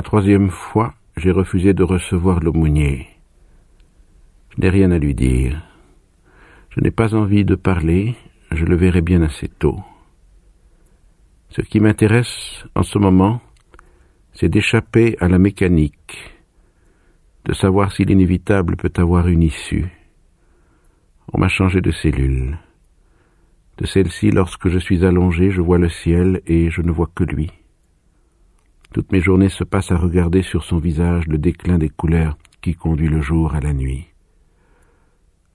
la troisième fois, j'ai refusé de recevoir l'aumônier. Je n'ai rien à lui dire. Je n'ai pas envie de parler, je le verrai bien assez tôt. Ce qui m'intéresse en ce moment, c'est d'échapper à la mécanique, de savoir si l'inévitable peut avoir une issue. On m'a changé de cellule. De celle-ci, lorsque je suis allongé, je vois le ciel et je ne vois que lui. Toutes mes journées se passent à regarder sur son visage le déclin des couleurs qui conduit le jour à la nuit.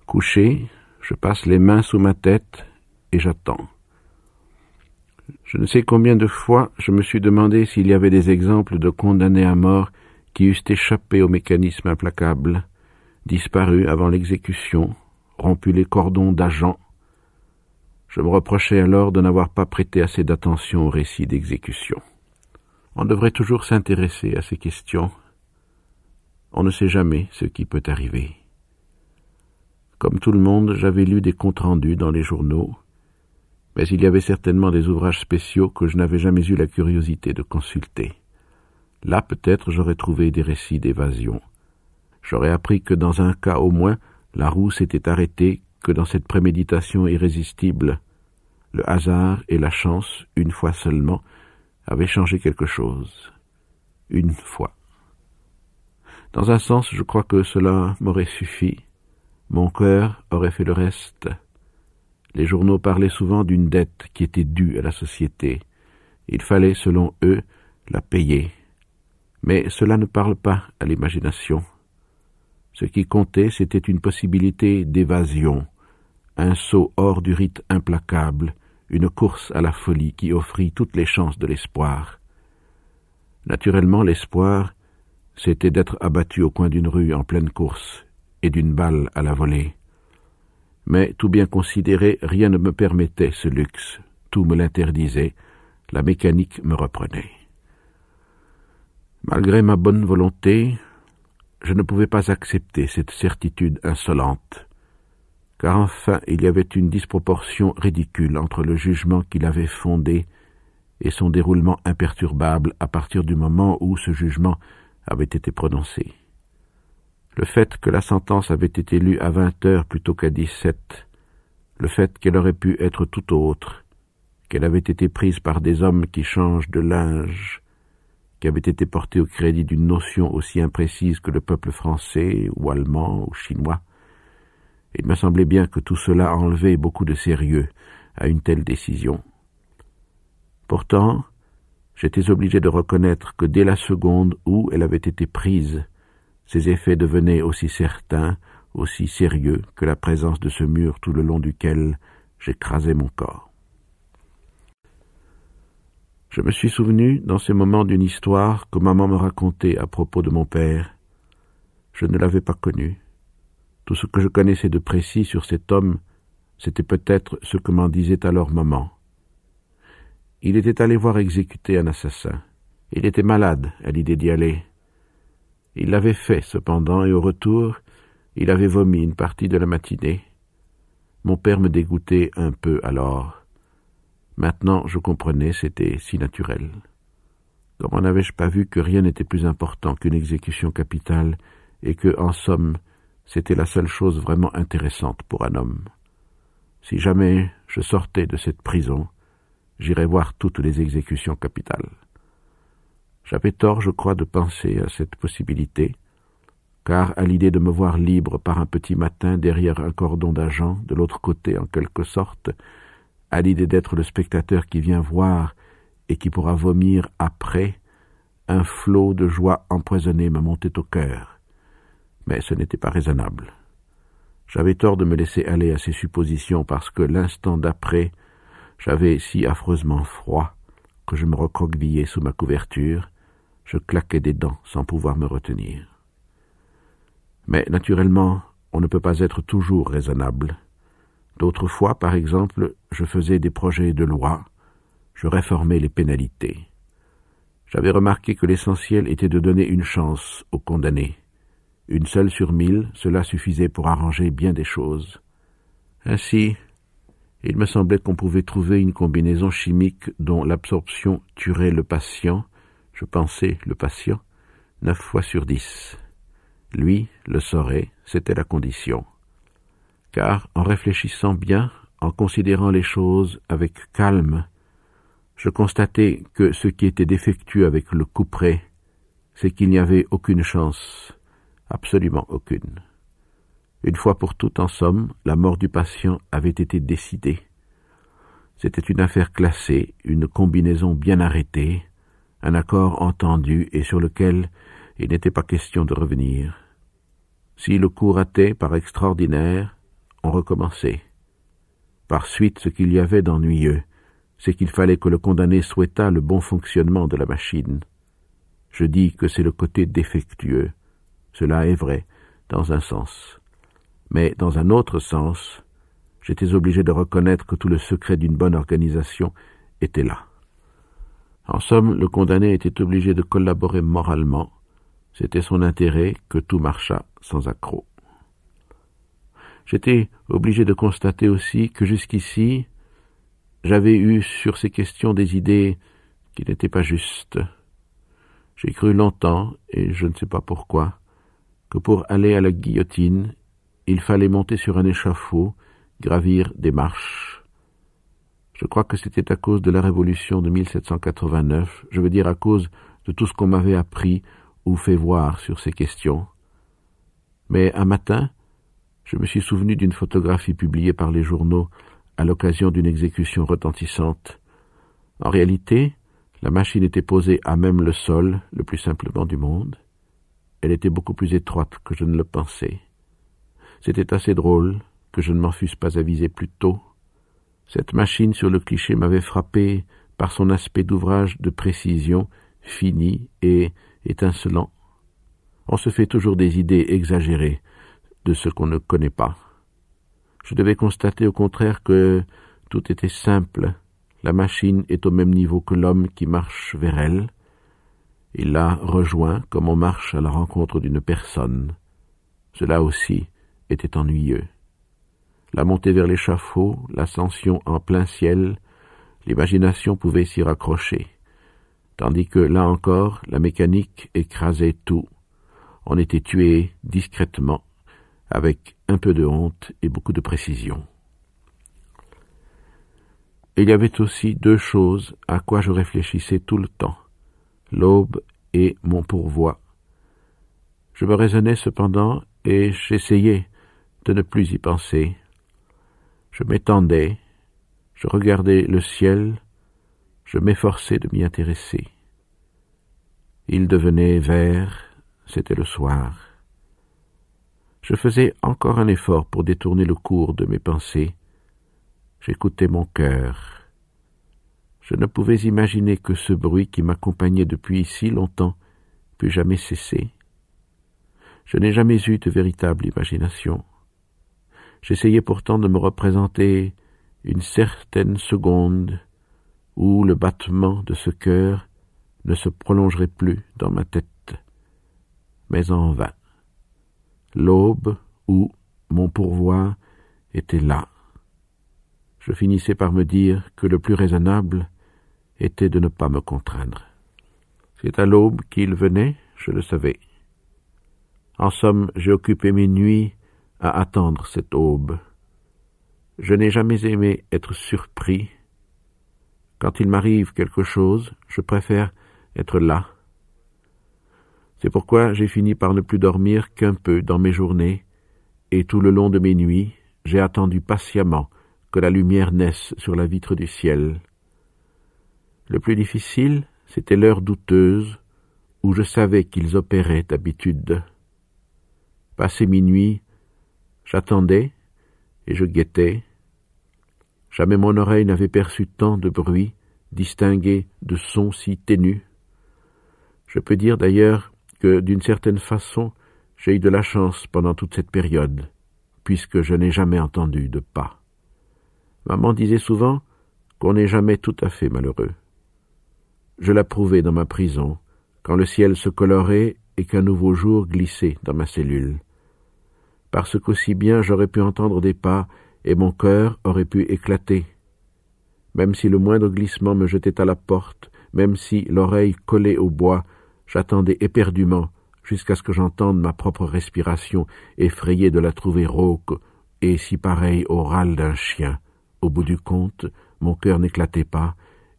Couché, je passe les mains sous ma tête et j'attends. Je ne sais combien de fois je me suis demandé s'il y avait des exemples de condamnés à mort qui eussent échappé au mécanisme implacable, disparu avant l'exécution, rompu les cordons d'agents. Je me reprochais alors de n'avoir pas prêté assez d'attention au récit d'exécution. On devrait toujours s'intéresser à ces questions. On ne sait jamais ce qui peut arriver. Comme tout le monde, j'avais lu des comptes rendus dans les journaux, mais il y avait certainement des ouvrages spéciaux que je n'avais jamais eu la curiosité de consulter. Là peut-être j'aurais trouvé des récits d'évasion. J'aurais appris que dans un cas au moins la roue s'était arrêtée, que dans cette préméditation irrésistible, le hasard et la chance, une fois seulement, avaient changé quelque chose. Une fois. Dans un sens, je crois que cela m'aurait suffi. Mon cœur aurait fait le reste. Les journaux parlaient souvent d'une dette qui était due à la société. Il fallait, selon eux, la payer. Mais cela ne parle pas à l'imagination. Ce qui comptait, c'était une possibilité d'évasion, un saut hors du rite implacable, une course à la folie qui offrit toutes les chances de l'espoir. Naturellement, l'espoir, c'était d'être abattu au coin d'une rue en pleine course et d'une balle à la volée. Mais, tout bien considéré, rien ne me permettait ce luxe, tout me l'interdisait, la mécanique me reprenait. Malgré ma bonne volonté, je ne pouvais pas accepter cette certitude insolente, car enfin il y avait une disproportion ridicule entre le jugement qu'il avait fondé et son déroulement imperturbable à partir du moment où ce jugement avait été prononcé. Le fait que la sentence avait été lue à vingt heures plutôt qu'à dix-sept, le fait qu'elle aurait pu être tout autre, qu'elle avait été prise par des hommes qui changent de linge, qui avait été portée au crédit d'une notion aussi imprécise que le peuple français ou allemand ou chinois, il me semblait bien que tout cela enlevait beaucoup de sérieux à une telle décision. Pourtant, j'étais obligé de reconnaître que dès la seconde où elle avait été prise, ses effets devenaient aussi certains, aussi sérieux que la présence de ce mur tout le long duquel j'écrasais mon corps. Je me suis souvenu dans ces moments d'une histoire que maman me racontait à propos de mon père. Je ne l'avais pas connu. Tout ce que je connaissais de précis sur cet homme, c'était peut-être ce que m'en disait alors maman. Il était allé voir exécuter un assassin. Il était malade à l'idée d'y aller. Il l'avait fait, cependant, et au retour, il avait vomi une partie de la matinée. Mon père me dégoûtait un peu alors. Maintenant, je comprenais, c'était si naturel. Comment n'avais-je pas vu que rien n'était plus important qu'une exécution capitale, et que, en somme, c'était la seule chose vraiment intéressante pour un homme. Si jamais je sortais de cette prison, j'irais voir toutes les exécutions capitales. J'avais tort, je crois, de penser à cette possibilité, car à l'idée de me voir libre par un petit matin derrière un cordon d'agents, de l'autre côté en quelque sorte, à l'idée d'être le spectateur qui vient voir et qui pourra vomir après, un flot de joie empoisonnée me montait au cœur. Mais ce n'était pas raisonnable. J'avais tort de me laisser aller à ces suppositions parce que l'instant d'après, j'avais si affreusement froid que je me recroquevillais sous ma couverture je claquais des dents sans pouvoir me retenir. Mais naturellement, on ne peut pas être toujours raisonnable. D'autres fois, par exemple, je faisais des projets de loi, je réformais les pénalités. J'avais remarqué que l'essentiel était de donner une chance aux condamnés. Une seule sur mille, cela suffisait pour arranger bien des choses. Ainsi, il me semblait qu'on pouvait trouver une combinaison chimique dont l'absorption tuerait le patient je pensais, le patient, neuf fois sur dix. Lui le saurait, c'était la condition. Car en réfléchissant bien, en considérant les choses avec calme, je constatai que ce qui était défectueux avec le couperet, c'est qu'il n'y avait aucune chance, absolument aucune. Une fois pour toutes, en somme, la mort du patient avait été décidée. C'était une affaire classée, une combinaison bien arrêtée, un accord entendu et sur lequel il n'était pas question de revenir. Si le coup ratait par extraordinaire, on recommençait. Par suite, ce qu'il y avait d'ennuyeux, c'est qu'il fallait que le condamné souhaitât le bon fonctionnement de la machine. Je dis que c'est le côté défectueux. Cela est vrai, dans un sens. Mais dans un autre sens, j'étais obligé de reconnaître que tout le secret d'une bonne organisation était là. En somme, le condamné était obligé de collaborer moralement. C'était son intérêt que tout marchât sans accroc. J'étais obligé de constater aussi que jusqu'ici, j'avais eu sur ces questions des idées qui n'étaient pas justes. J'ai cru longtemps, et je ne sais pas pourquoi, que pour aller à la guillotine, il fallait monter sur un échafaud, gravir des marches. Je crois que c'était à cause de la révolution de 1789, je veux dire à cause de tout ce qu'on m'avait appris ou fait voir sur ces questions. Mais un matin, je me suis souvenu d'une photographie publiée par les journaux à l'occasion d'une exécution retentissante. En réalité, la machine était posée à même le sol, le plus simplement du monde. Elle était beaucoup plus étroite que je ne le pensais. C'était assez drôle que je ne m'en fusse pas avisé plus tôt. Cette machine sur le cliché m'avait frappé par son aspect d'ouvrage de précision, fini et étincelant. On se fait toujours des idées exagérées de ce qu'on ne connaît pas. Je devais constater au contraire que tout était simple. La machine est au même niveau que l'homme qui marche vers elle. Il la rejoint comme on marche à la rencontre d'une personne. Cela aussi était ennuyeux la montée vers l'échafaud, l'ascension en plein ciel, l'imagination pouvait s'y raccrocher, tandis que, là encore, la mécanique écrasait tout. On était tué discrètement, avec un peu de honte et beaucoup de précision. il y avait aussi deux choses à quoi je réfléchissais tout le temps, l'aube et mon pourvoi. Je me raisonnais cependant, et j'essayais de ne plus y penser, je m'étendais, je regardais le ciel, je m'efforçais de m'y intéresser. Il devenait vert, c'était le soir. Je faisais encore un effort pour détourner le cours de mes pensées. J'écoutais mon cœur. Je ne pouvais imaginer que ce bruit qui m'accompagnait depuis si longtemps pût jamais cesser. Je n'ai jamais eu de véritable imagination. J'essayais pourtant de me représenter une certaine seconde où le battement de ce cœur ne se prolongerait plus dans ma tête, mais en vain. L'aube où mon pourvoi était là. Je finissais par me dire que le plus raisonnable était de ne pas me contraindre. C'est à l'aube qu'il venait, je le savais. En somme, j'ai occupé mes nuits à attendre cette aube. Je n'ai jamais aimé être surpris. Quand il m'arrive quelque chose, je préfère être là. C'est pourquoi j'ai fini par ne plus dormir qu'un peu dans mes journées, et tout le long de mes nuits, j'ai attendu patiemment que la lumière naisse sur la vitre du ciel. Le plus difficile, c'était l'heure douteuse où je savais qu'ils opéraient d'habitude. Passé minuit, J'attendais et je guettais. Jamais mon oreille n'avait perçu tant de bruit, distingué de sons si ténus. Je peux dire d'ailleurs que, d'une certaine façon, j'ai eu de la chance pendant toute cette période, puisque je n'ai jamais entendu de pas. Maman disait souvent qu'on n'est jamais tout à fait malheureux. Je l'approuvais dans ma prison, quand le ciel se colorait et qu'un nouveau jour glissait dans ma cellule parce qu'aussi bien j'aurais pu entendre des pas et mon cœur aurait pu éclater. Même si le moindre glissement me jetait à la porte, même si l'oreille collée au bois J'attendais éperdument jusqu'à ce que j'entende ma propre respiration, effrayé de la trouver rauque et si pareille au râle d'un chien. Au bout du compte, mon cœur n'éclatait pas,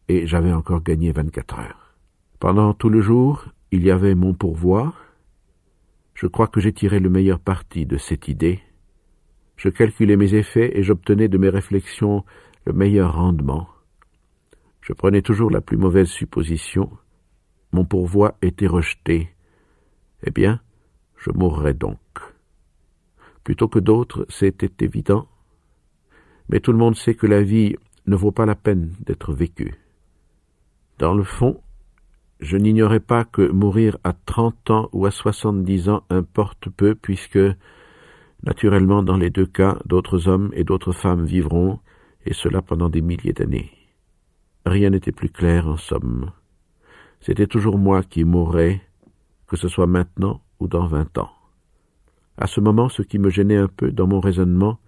et j'avais encore gagné vingt-quatre heures. Pendant tout le jour, il y avait mon pourvoi. Je crois que j'ai tiré le meilleur parti de cette idée. Je calculais mes effets et j'obtenais de mes réflexions le meilleur rendement. Je prenais toujours la plus mauvaise supposition. Mon pourvoi était rejeté. Eh bien, je mourrais donc. Plutôt que d'autres, c'était évident. Mais tout le monde sait que la vie ne vaut pas la peine d'être vécue. Dans le fond, je n'ignorais pas que mourir à trente ans ou à soixante-dix ans importe peu, puisque, naturellement, dans les deux cas, d'autres hommes et d'autres femmes vivront, et cela pendant des milliers d'années. Rien n'était plus clair, en somme. C'était toujours moi qui mourrais, que ce soit maintenant ou dans vingt ans. À ce moment, ce qui me gênait un peu dans mon raisonnement,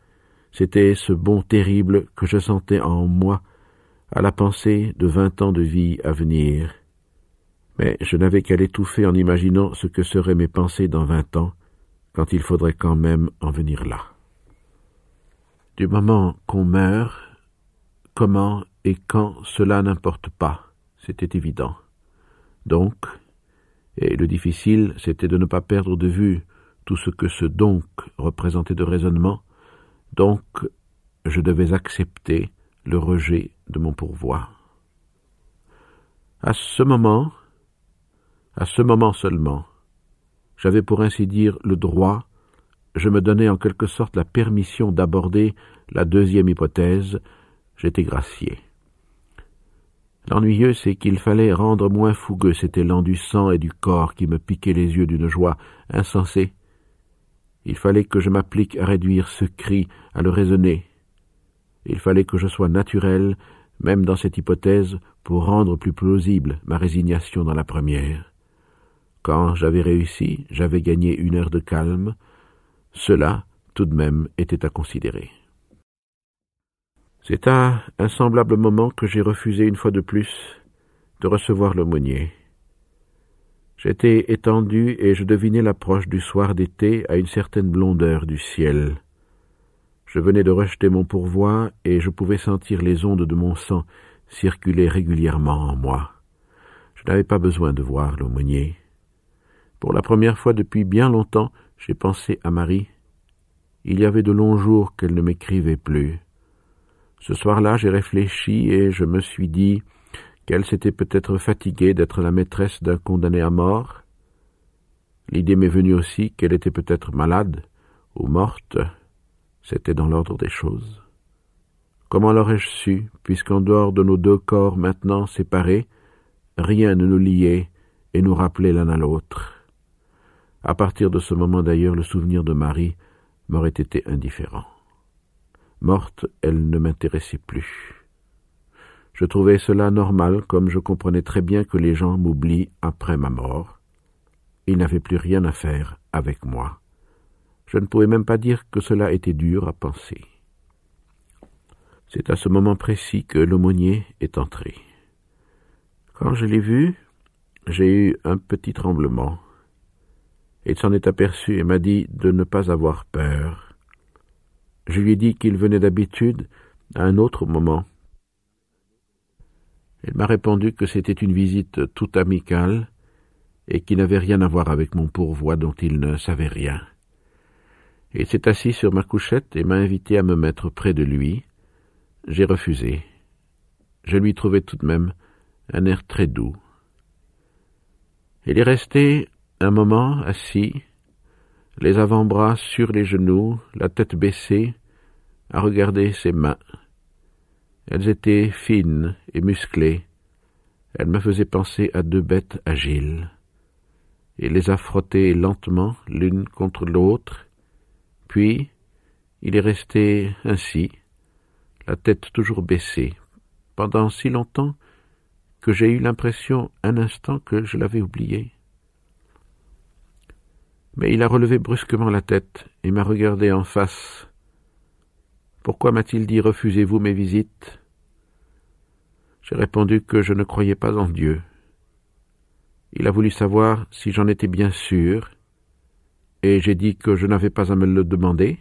c'était ce bon terrible que je sentais en moi à la pensée de vingt ans de vie à venir. Mais je n'avais qu'à l'étouffer en imaginant ce que seraient mes pensées dans vingt ans, quand il faudrait quand même en venir là. Du moment qu'on meurt, comment et quand cela n'importe pas, c'était évident. Donc, et le difficile, c'était de ne pas perdre de vue tout ce que ce donc représentait de raisonnement, donc je devais accepter le rejet de mon pourvoi. À ce moment, à ce moment seulement, j'avais pour ainsi dire le droit, je me donnais en quelque sorte la permission d'aborder la deuxième hypothèse, j'étais gracié. L'ennuyeux, c'est qu'il fallait rendre moins fougueux cet élan du sang et du corps qui me piquait les yeux d'une joie insensée. Il fallait que je m'applique à réduire ce cri, à le raisonner. Il fallait que je sois naturel, même dans cette hypothèse, pour rendre plus plausible ma résignation dans la première. Quand j'avais réussi, j'avais gagné une heure de calme. Cela, tout de même, était à considérer. C'est à un semblable moment que j'ai refusé une fois de plus de recevoir l'aumônier. J'étais étendu et je devinais l'approche du soir d'été à une certaine blondeur du ciel. Je venais de rejeter mon pourvoi et je pouvais sentir les ondes de mon sang circuler régulièrement en moi. Je n'avais pas besoin de voir l'aumônier. Pour la première fois depuis bien longtemps, j'ai pensé à Marie. Il y avait de longs jours qu'elle ne m'écrivait plus. Ce soir-là, j'ai réfléchi et je me suis dit qu'elle s'était peut-être fatiguée d'être la maîtresse d'un condamné à mort. L'idée m'est venue aussi qu'elle était peut-être malade ou morte. C'était dans l'ordre des choses. Comment l'aurais-je su, puisqu'en dehors de nos deux corps maintenant séparés, rien ne nous liait et nous rappelait l'un à l'autre? À partir de ce moment d'ailleurs, le souvenir de Marie m'aurait été indifférent. Morte, elle ne m'intéressait plus. Je trouvais cela normal, comme je comprenais très bien que les gens m'oublient après ma mort. Ils n'avaient plus rien à faire avec moi. Je ne pouvais même pas dire que cela était dur à penser. C'est à ce moment précis que l'aumônier est entré. Quand je l'ai vu, j'ai eu un petit tremblement. Il s'en est aperçu et m'a dit de ne pas avoir peur. Je lui ai dit qu'il venait d'habitude à un autre moment. Il m'a répondu que c'était une visite tout amicale et qui n'avait rien à voir avec mon pourvoi dont il ne savait rien. Il s'est assis sur ma couchette et m'a invité à me mettre près de lui. J'ai refusé. Je lui trouvais tout de même un air très doux. Il est resté un moment assis, les avant-bras sur les genoux, la tête baissée, à regarder ses mains. Elles étaient fines et musclées. Elles me faisaient penser à deux bêtes agiles. Il les a frottées lentement l'une contre l'autre, puis il est resté ainsi, la tête toujours baissée, pendant si longtemps que j'ai eu l'impression un instant que je l'avais oublié. Mais il a relevé brusquement la tête et m'a regardé en face pourquoi m'a-t-il dit refusez-vous mes visites? J'ai répondu que je ne croyais pas en Dieu. Il a voulu savoir si j'en étais bien sûr, et j'ai dit que je n'avais pas à me le demander.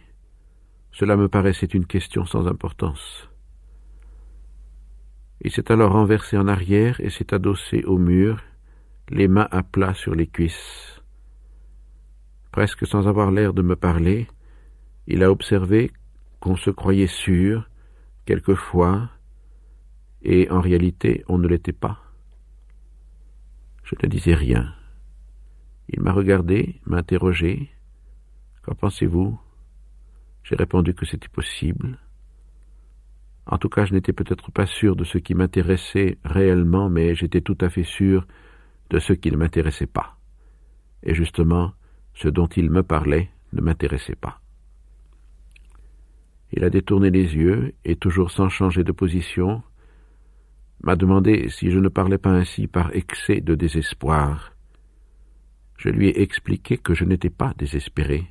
Cela me paraissait une question sans importance. Il s'est alors renversé en arrière et s'est adossé au mur, les mains à plat sur les cuisses. Presque sans avoir l'air de me parler, il a observé qu'on se croyait sûr, quelquefois, et en réalité on ne l'était pas. Je ne disais rien. Il m'a regardé, m'a interrogé. Qu'en pensez-vous? J'ai répondu que c'était possible. En tout cas, je n'étais peut-être pas sûr de ce qui m'intéressait réellement, mais j'étais tout à fait sûr de ce qui ne m'intéressait pas. Et justement, ce dont il me parlait ne m'intéressait pas. Il a détourné les yeux, et toujours sans changer de position, m'a demandé si je ne parlais pas ainsi par excès de désespoir. Je lui ai expliqué que je n'étais pas désespéré.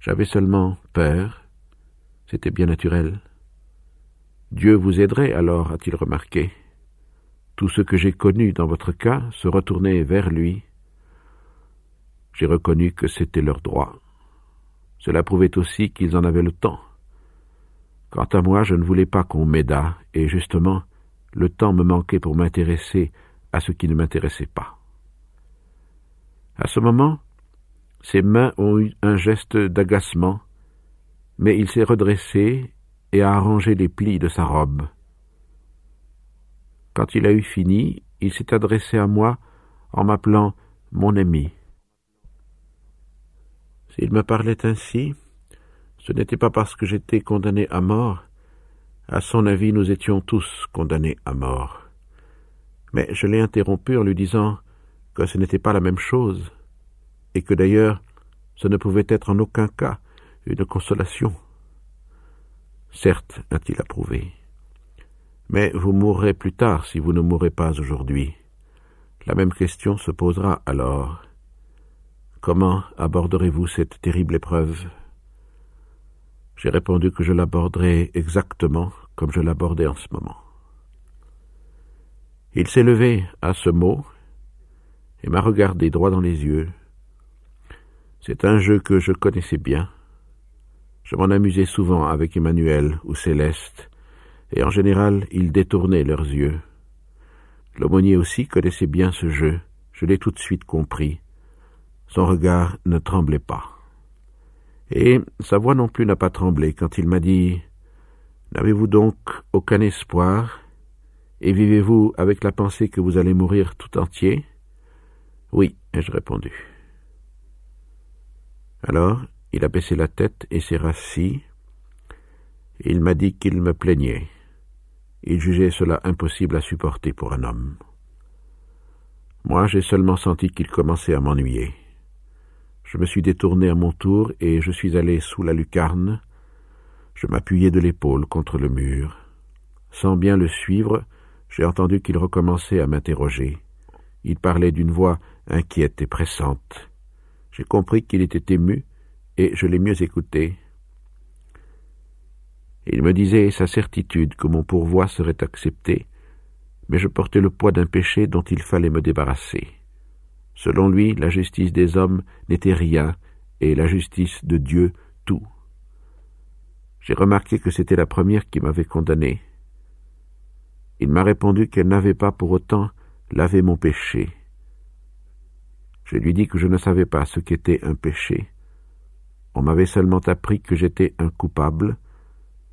J'avais seulement peur. C'était bien naturel. Dieu vous aiderait alors, a-t-il remarqué. Tout ce que j'ai connu dans votre cas se retournait vers lui. J'ai reconnu que c'était leur droit. Cela prouvait aussi qu'ils en avaient le temps. Quant à moi, je ne voulais pas qu'on m'aidât, et justement, le temps me manquait pour m'intéresser à ce qui ne m'intéressait pas. À ce moment, ses mains ont eu un geste d'agacement, mais il s'est redressé et a arrangé les plis de sa robe. Quand il a eu fini, il s'est adressé à moi en m'appelant mon ami. S'il me parlait ainsi, ce n'était pas parce que j'étais condamné à mort. À son avis, nous étions tous condamnés à mort. Mais je l'ai interrompu en lui disant que ce n'était pas la même chose, et que d'ailleurs ce ne pouvait être en aucun cas une consolation. Certes, a-t-il approuvé. Mais vous mourrez plus tard si vous ne mourrez pas aujourd'hui. La même question se posera alors. Comment aborderez-vous cette terrible épreuve? J'ai répondu que je l'aborderais exactement comme je l'abordais en ce moment. Il s'est levé à ce mot et m'a regardé droit dans les yeux. C'est un jeu que je connaissais bien. Je m'en amusais souvent avec Emmanuel ou Céleste, et en général ils détournaient leurs yeux. L'aumônier aussi connaissait bien ce jeu, je l'ai tout de suite compris. Son regard ne tremblait pas. Et sa voix non plus n'a pas tremblé quand il m'a dit N'avez-vous donc aucun espoir? Et vivez-vous avec la pensée que vous allez mourir tout entier? Oui, ai-je répondu. Alors, il a baissé la tête et s'est rassis. Il m'a dit qu'il me plaignait. Il jugeait cela impossible à supporter pour un homme. Moi, j'ai seulement senti qu'il commençait à m'ennuyer. Je me suis détourné à mon tour et je suis allé sous la lucarne. Je m'appuyai de l'épaule contre le mur. Sans bien le suivre, j'ai entendu qu'il recommençait à m'interroger. Il parlait d'une voix inquiète et pressante. J'ai compris qu'il était ému et je l'ai mieux écouté. Il me disait sa certitude que mon pourvoi serait accepté, mais je portais le poids d'un péché dont il fallait me débarrasser. Selon lui, la justice des hommes n'était rien, et la justice de Dieu tout. J'ai remarqué que c'était la première qui m'avait condamné. Il m'a répondu qu'elle n'avait pas pour autant lavé mon péché. Je lui dis que je ne savais pas ce qu'était un péché, on m'avait seulement appris que j'étais un coupable.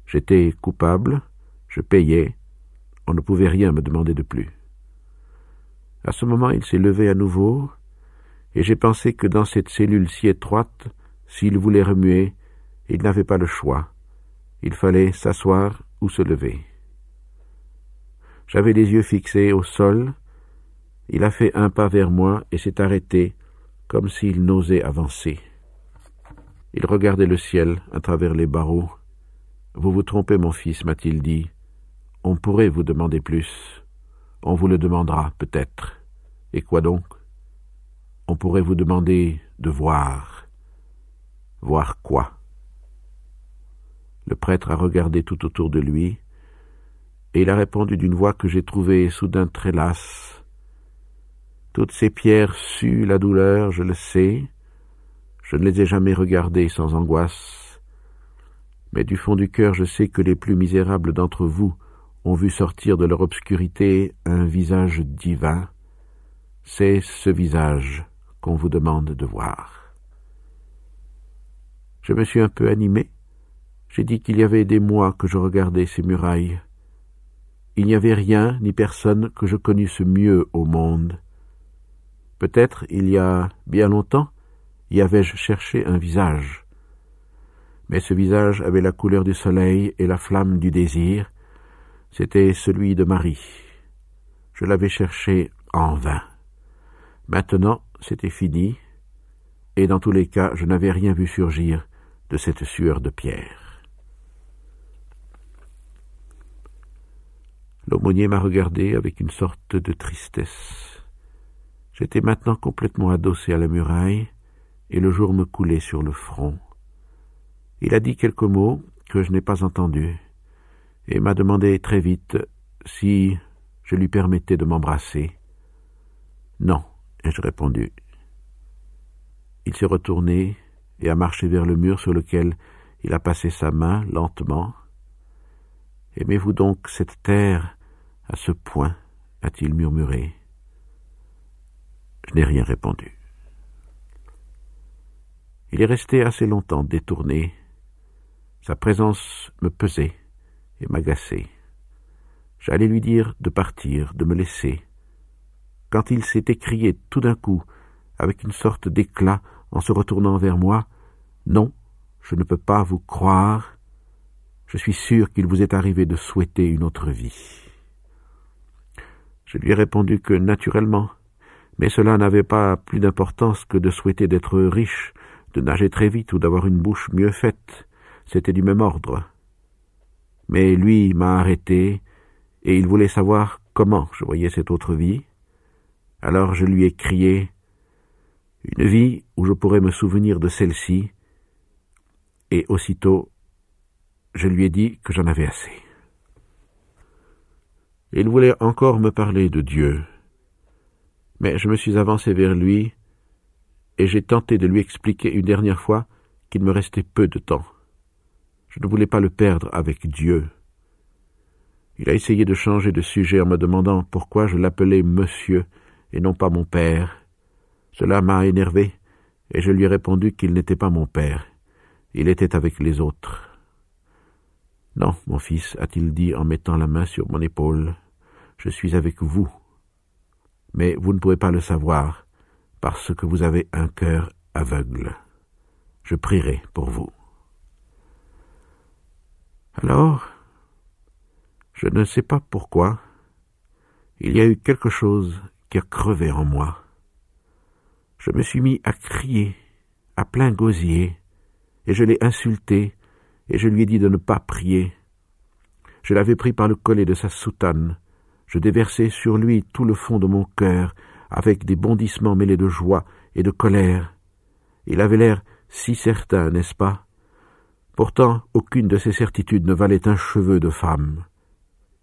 J'étais coupable, je payais, on ne pouvait rien me demander de plus. À ce moment, il s'est levé à nouveau, et j'ai pensé que dans cette cellule si étroite, s'il voulait remuer, il n'avait pas le choix. Il fallait s'asseoir ou se lever. J'avais les yeux fixés au sol. Il a fait un pas vers moi et s'est arrêté, comme s'il n'osait avancer. Il regardait le ciel à travers les barreaux. Vous vous trompez, mon fils, m'a-t-il dit. On pourrait vous demander plus. On vous le demandera, peut-être. Et quoi donc? On pourrait vous demander de voir. Voir quoi? Le prêtre a regardé tout autour de lui, et il a répondu d'une voix que j'ai trouvée soudain très lasse. Toutes ces pierres suent la douleur, je le sais. Je ne les ai jamais regardées sans angoisse. Mais du fond du cœur, je sais que les plus misérables d'entre vous ont vu sortir de leur obscurité un visage divin. C'est ce visage qu'on vous demande de voir. Je me suis un peu animé. J'ai dit qu'il y avait des mois que je regardais ces murailles. Il n'y avait rien ni personne que je connusse mieux au monde. Peut-être, il y a bien longtemps, y avais-je cherché un visage. Mais ce visage avait la couleur du soleil et la flamme du désir. C'était celui de Marie. Je l'avais cherché en vain. Maintenant, c'était fini, et dans tous les cas, je n'avais rien vu surgir de cette sueur de pierre. L'aumônier m'a regardé avec une sorte de tristesse. J'étais maintenant complètement adossé à la muraille, et le jour me coulait sur le front. Il a dit quelques mots que je n'ai pas entendus, et m'a demandé très vite si je lui permettais de m'embrasser. Non, ai-je répondu. Il s'est retourné et a marché vers le mur sur lequel il a passé sa main lentement. Aimez-vous donc cette terre à ce point a-t-il murmuré. Je n'ai rien répondu. Il est resté assez longtemps détourné. Sa présence me pesait et m'agaçait. J'allais lui dire de partir, de me laisser, quand il s'est écrié tout d'un coup, avec une sorte d'éclat, en se retournant vers moi, Non, je ne peux pas vous croire. Je suis sûr qu'il vous est arrivé de souhaiter une autre vie. Je lui ai répondu que naturellement, mais cela n'avait pas plus d'importance que de souhaiter d'être riche, de nager très vite ou d'avoir une bouche mieux faite. C'était du même ordre. Mais lui m'a arrêté, et il voulait savoir comment je voyais cette autre vie. Alors je lui ai crié Une vie où je pourrais me souvenir de celle-ci, et aussitôt je lui ai dit que j'en avais assez. Il voulait encore me parler de Dieu, mais je me suis avancé vers lui, et j'ai tenté de lui expliquer une dernière fois qu'il me restait peu de temps. Je ne voulais pas le perdre avec Dieu. Il a essayé de changer de sujet en me demandant pourquoi je l'appelais monsieur et non pas mon père. Cela m'a énervé, et je lui ai répondu qu'il n'était pas mon père. Il était avec les autres. Non, mon fils, a-t-il dit en mettant la main sur mon épaule, je suis avec vous mais vous ne pouvez pas le savoir, parce que vous avez un cœur aveugle. Je prierai pour vous. Alors, je ne sais pas pourquoi, il y a eu quelque chose qui a crevé en moi. Je me suis mis à crier, à plein gosier, et je l'ai insulté, et je lui ai dit de ne pas prier. Je l'avais pris par le collet de sa soutane, je déversai sur lui tout le fond de mon cœur, avec des bondissements mêlés de joie et de colère. Il avait l'air si certain, n'est-ce pas? Pourtant, aucune de ces certitudes ne valait un cheveu de femme.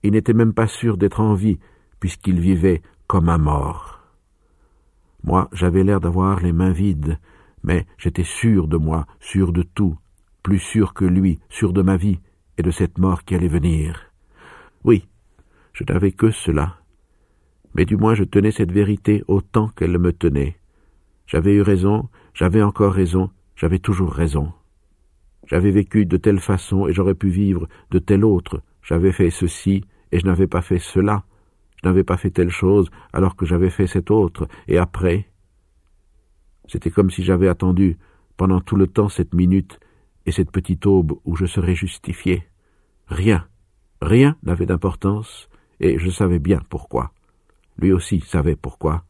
Il n'était même pas sûr d'être en vie, puisqu'il vivait comme un mort. Moi, j'avais l'air d'avoir les mains vides, mais j'étais sûr de moi, sûr de tout, plus sûr que lui, sûr de ma vie et de cette mort qui allait venir. Oui, je n'avais que cela. Mais du moins je tenais cette vérité autant qu'elle me tenait. J'avais eu raison, j'avais encore raison, j'avais toujours raison. J'avais vécu de telle façon et j'aurais pu vivre de telle autre. J'avais fait ceci et je n'avais pas fait cela. Je n'avais pas fait telle chose alors que j'avais fait cette autre. Et après C'était comme si j'avais attendu pendant tout le temps cette minute et cette petite aube où je serais justifié. Rien, rien n'avait d'importance, et je savais bien pourquoi. Lui aussi savait pourquoi.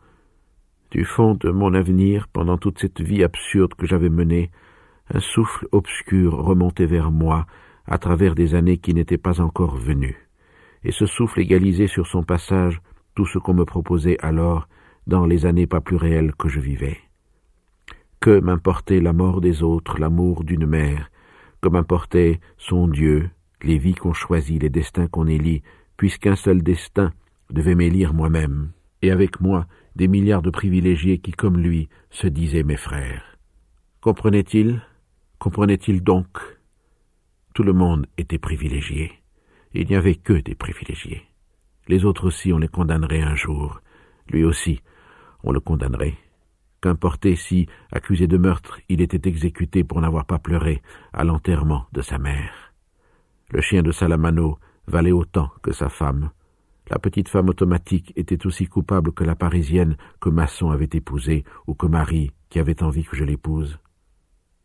Du fond de mon avenir, pendant toute cette vie absurde que j'avais menée, un souffle obscur remontait vers moi à travers des années qui n'étaient pas encore venues, et ce souffle égalisait sur son passage tout ce qu'on me proposait alors dans les années pas plus réelles que je vivais. Que m'importait la mort des autres, l'amour d'une mère, que m'importait son Dieu, les vies qu'on choisit, les destins qu'on élit, puisqu'un seul destin devait m'élire moi-même, et avec moi des milliards de privilégiés qui, comme lui, se disaient mes frères. Comprenait-il? Comprenait-il donc? Tout le monde était privilégié. Il n'y avait que des privilégiés. Les autres aussi, on les condamnerait un jour. Lui aussi, on le condamnerait. Qu'importait si, accusé de meurtre, il était exécuté pour n'avoir pas pleuré à l'enterrement de sa mère. Le chien de Salamano valait autant que sa femme. La petite femme automatique était aussi coupable que la parisienne que Masson avait épousée ou que Marie qui avait envie que je l'épouse.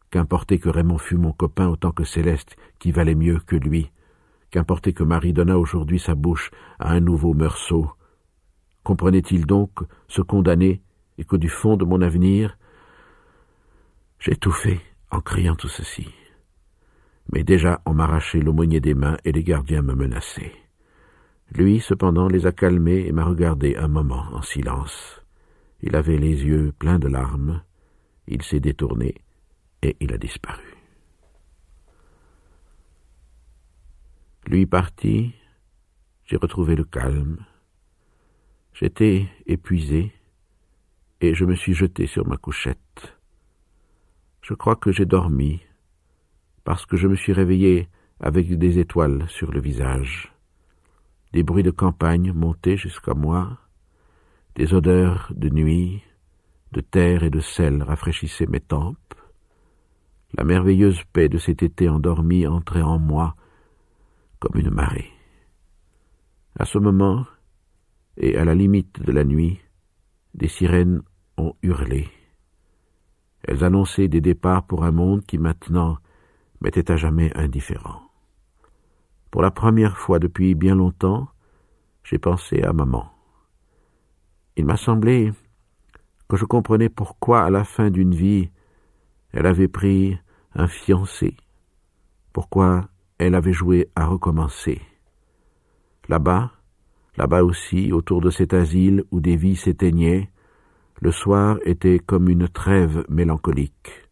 Qu'importait que Raymond fût mon copain autant que Céleste qui valait mieux que lui. Qu'importait que Marie donnât aujourd'hui sa bouche à un nouveau meursault. Comprenait-il donc ce condamné et que du fond de mon avenir, fait en criant tout ceci? Mais déjà on m'arrachait l'aumônier des mains et les gardiens me menaçaient. Lui, cependant, les a calmés et m'a regardé un moment en silence. Il avait les yeux pleins de larmes, il s'est détourné et il a disparu. Lui parti, j'ai retrouvé le calme. J'étais épuisé et je me suis jeté sur ma couchette. Je crois que j'ai dormi parce que je me suis réveillé avec des étoiles sur le visage. Des bruits de campagne montaient jusqu'à moi, des odeurs de nuit, de terre et de sel rafraîchissaient mes tempes. La merveilleuse paix de cet été endormi entrait en moi comme une marée. À ce moment, et à la limite de la nuit, des sirènes ont hurlé. Elles annonçaient des départs pour un monde qui maintenant m'était à jamais indifférent. Pour la première fois depuis bien longtemps, j'ai pensé à maman. Il m'a semblé que je comprenais pourquoi, à la fin d'une vie, elle avait pris un fiancé, pourquoi elle avait joué à recommencer. Là-bas, là-bas aussi, autour de cet asile où des vies s'éteignaient, le soir était comme une trêve mélancolique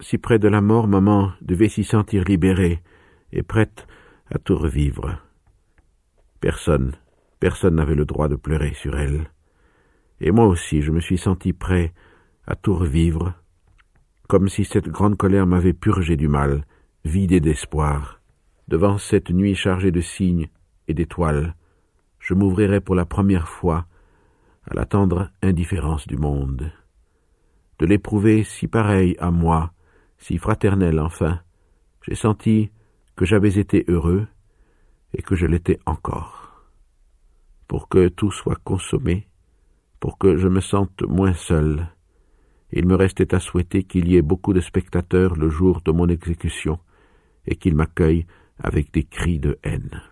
si près de la mort, maman devait s'y sentir libérée et prête à tout revivre. Personne, personne n'avait le droit de pleurer sur elle. Et moi aussi, je me suis senti prêt à tout revivre, comme si cette grande colère m'avait purgé du mal, vidé d'espoir. Devant cette nuit chargée de signes et d'étoiles, je m'ouvrirais pour la première fois à la tendre indifférence du monde. De l'éprouver si pareil à moi, si fraternel enfin, j'ai senti que j'avais été heureux et que je l'étais encore. Pour que tout soit consommé, pour que je me sente moins seul, il me restait à souhaiter qu'il y ait beaucoup de spectateurs le jour de mon exécution et qu'ils m'accueillent avec des cris de haine.